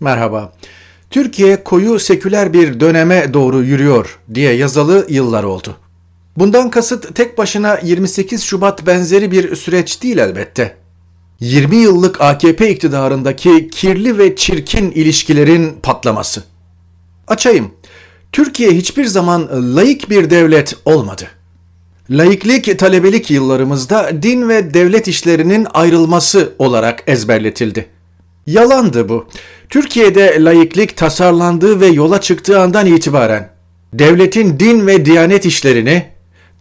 Merhaba. Türkiye koyu seküler bir döneme doğru yürüyor diye yazalı yıllar oldu. Bundan kasıt tek başına 28 Şubat benzeri bir süreç değil elbette. 20 yıllık AKP iktidarındaki kirli ve çirkin ilişkilerin patlaması. Açayım. Türkiye hiçbir zaman layık bir devlet olmadı. Laiklik talebelik yıllarımızda din ve devlet işlerinin ayrılması olarak ezberletildi. Yalandı bu. Türkiye'de laiklik tasarlandığı ve yola çıktığı andan itibaren devletin din ve diyanet işlerini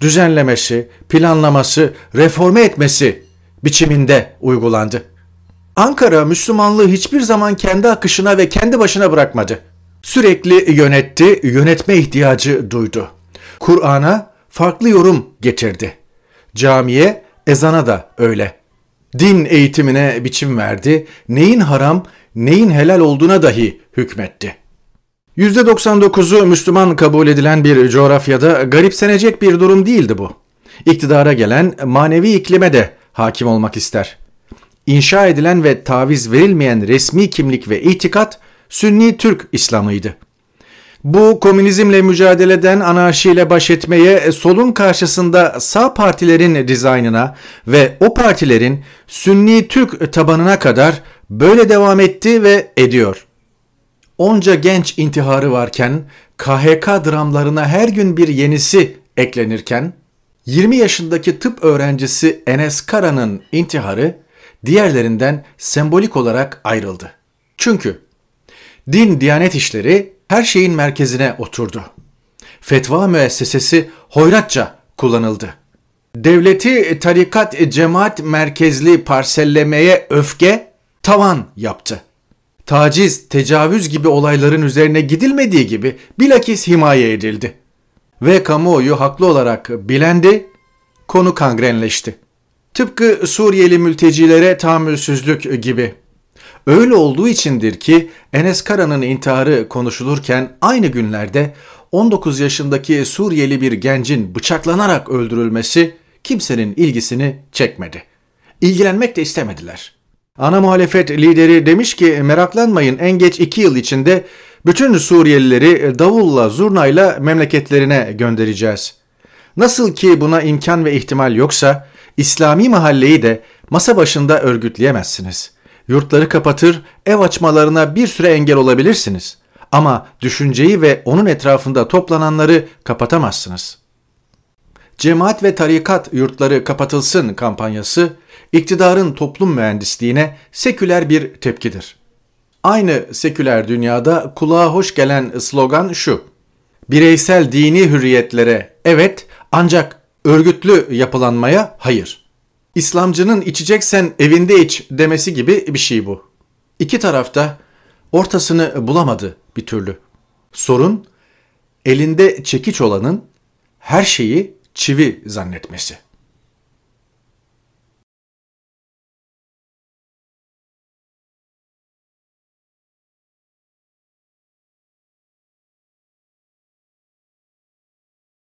düzenlemesi, planlaması, reforme etmesi biçiminde uygulandı. Ankara Müslümanlığı hiçbir zaman kendi akışına ve kendi başına bırakmadı. Sürekli yönetti, yönetme ihtiyacı duydu. Kur'an'a farklı yorum getirdi. Camiye, ezana da öyle. Din eğitimine biçim verdi, neyin haram, neyin helal olduğuna dahi hükmetti. %99'u Müslüman kabul edilen bir coğrafyada garipsenecek bir durum değildi bu. İktidara gelen manevi iklime de hakim olmak ister. İnşa edilen ve taviz verilmeyen resmi kimlik ve itikat Sünni Türk İslam'ıydı. Bu komünizmle mücadeleden anarşiyle baş etmeye solun karşısında sağ partilerin dizaynına ve o partilerin Sünni Türk tabanına kadar böyle devam etti ve ediyor. Onca genç intiharı varken, KHK dramlarına her gün bir yenisi eklenirken, 20 yaşındaki tıp öğrencisi Enes Kara'nın intiharı diğerlerinden sembolik olarak ayrıldı. Çünkü din diyanet işleri her şeyin merkezine oturdu. Fetva müessesesi hoyratça kullanıldı. Devleti tarikat cemaat merkezli parsellemeye öfke tavan yaptı. Taciz, tecavüz gibi olayların üzerine gidilmediği gibi bilakis himaye edildi. Ve kamuoyu haklı olarak bilendi, konu kangrenleşti. Tıpkı Suriyeli mültecilere tahammülsüzlük gibi. Öyle olduğu içindir ki Enes Kara'nın intiharı konuşulurken aynı günlerde 19 yaşındaki Suriyeli bir gencin bıçaklanarak öldürülmesi kimsenin ilgisini çekmedi. İlgilenmek de istemediler. Ana muhalefet lideri demiş ki meraklanmayın en geç iki yıl içinde bütün Suriyelileri davulla zurnayla memleketlerine göndereceğiz. Nasıl ki buna imkan ve ihtimal yoksa İslami mahalleyi de masa başında örgütleyemezsiniz.'' Yurtları kapatır, ev açmalarına bir süre engel olabilirsiniz. Ama düşünceyi ve onun etrafında toplananları kapatamazsınız. Cemaat ve tarikat yurtları kapatılsın kampanyası, iktidarın toplum mühendisliğine seküler bir tepkidir. Aynı seküler dünyada kulağa hoş gelen slogan şu. Bireysel dini hürriyetlere evet ancak örgütlü yapılanmaya hayır. İslamcının içeceksen evinde iç demesi gibi bir şey bu. İki tarafta ortasını bulamadı bir türlü. Sorun elinde çekiç olanın her şeyi çivi zannetmesi.